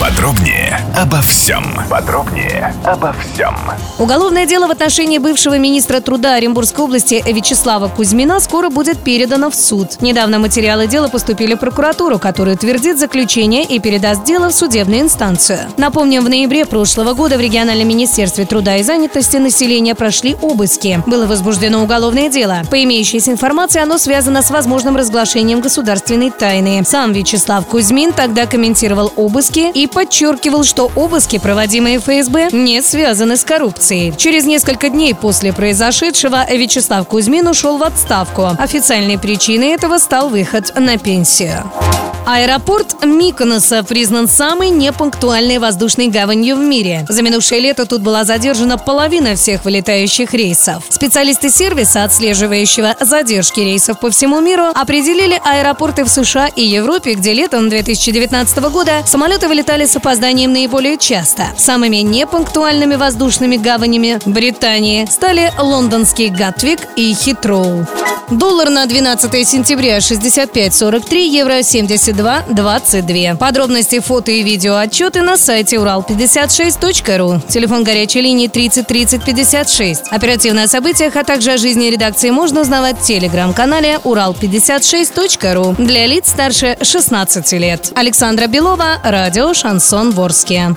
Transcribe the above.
Подробнее обо всем. Подробнее обо всем. Уголовное дело в отношении бывшего министра труда Оренбургской области Вячеслава Кузьмина скоро будет передано в суд. Недавно материалы дела поступили в прокуратуру, которая утвердит заключение и передаст дело в судебную инстанцию. Напомним, в ноябре прошлого года в региональном министерстве труда и занятости населения прошли обыски. Было возбуждено уголовное дело. По имеющейся информации, оно связано с возможным разглашением государственной тайны. Сам Вячеслав Кузьмин тогда комментировал обыски и подчеркивал, что обыски, проводимые ФСБ, не связаны с коррупцией. Через несколько дней после произошедшего Вячеслав Кузьмин ушел в отставку. Официальной причиной этого стал выход на пенсию. Аэропорт Миконоса признан самой непунктуальной воздушной гаванью в мире. За минувшее лето тут была задержана половина всех вылетающих рейсов. Специалисты сервиса, отслеживающего задержки рейсов по всему миру, определили аэропорты в США и Европе, где летом 2019 года самолеты вылетали с опозданием наиболее часто. Самыми непунктуальными воздушными гаванями Британии стали лондонский Гатвик и Хитроу. Доллар на 12 сентября 65.43, евро 72.22. Подробности, фото и видео отчеты на сайте урал56.ру. Телефон горячей линии 30 30 56. Оперативно о событиях, а также о жизни редакции можно узнавать в телеграм-канале урал56.ру для лиц старше 16 лет. Александра Белова, радио «Шансон Ворске».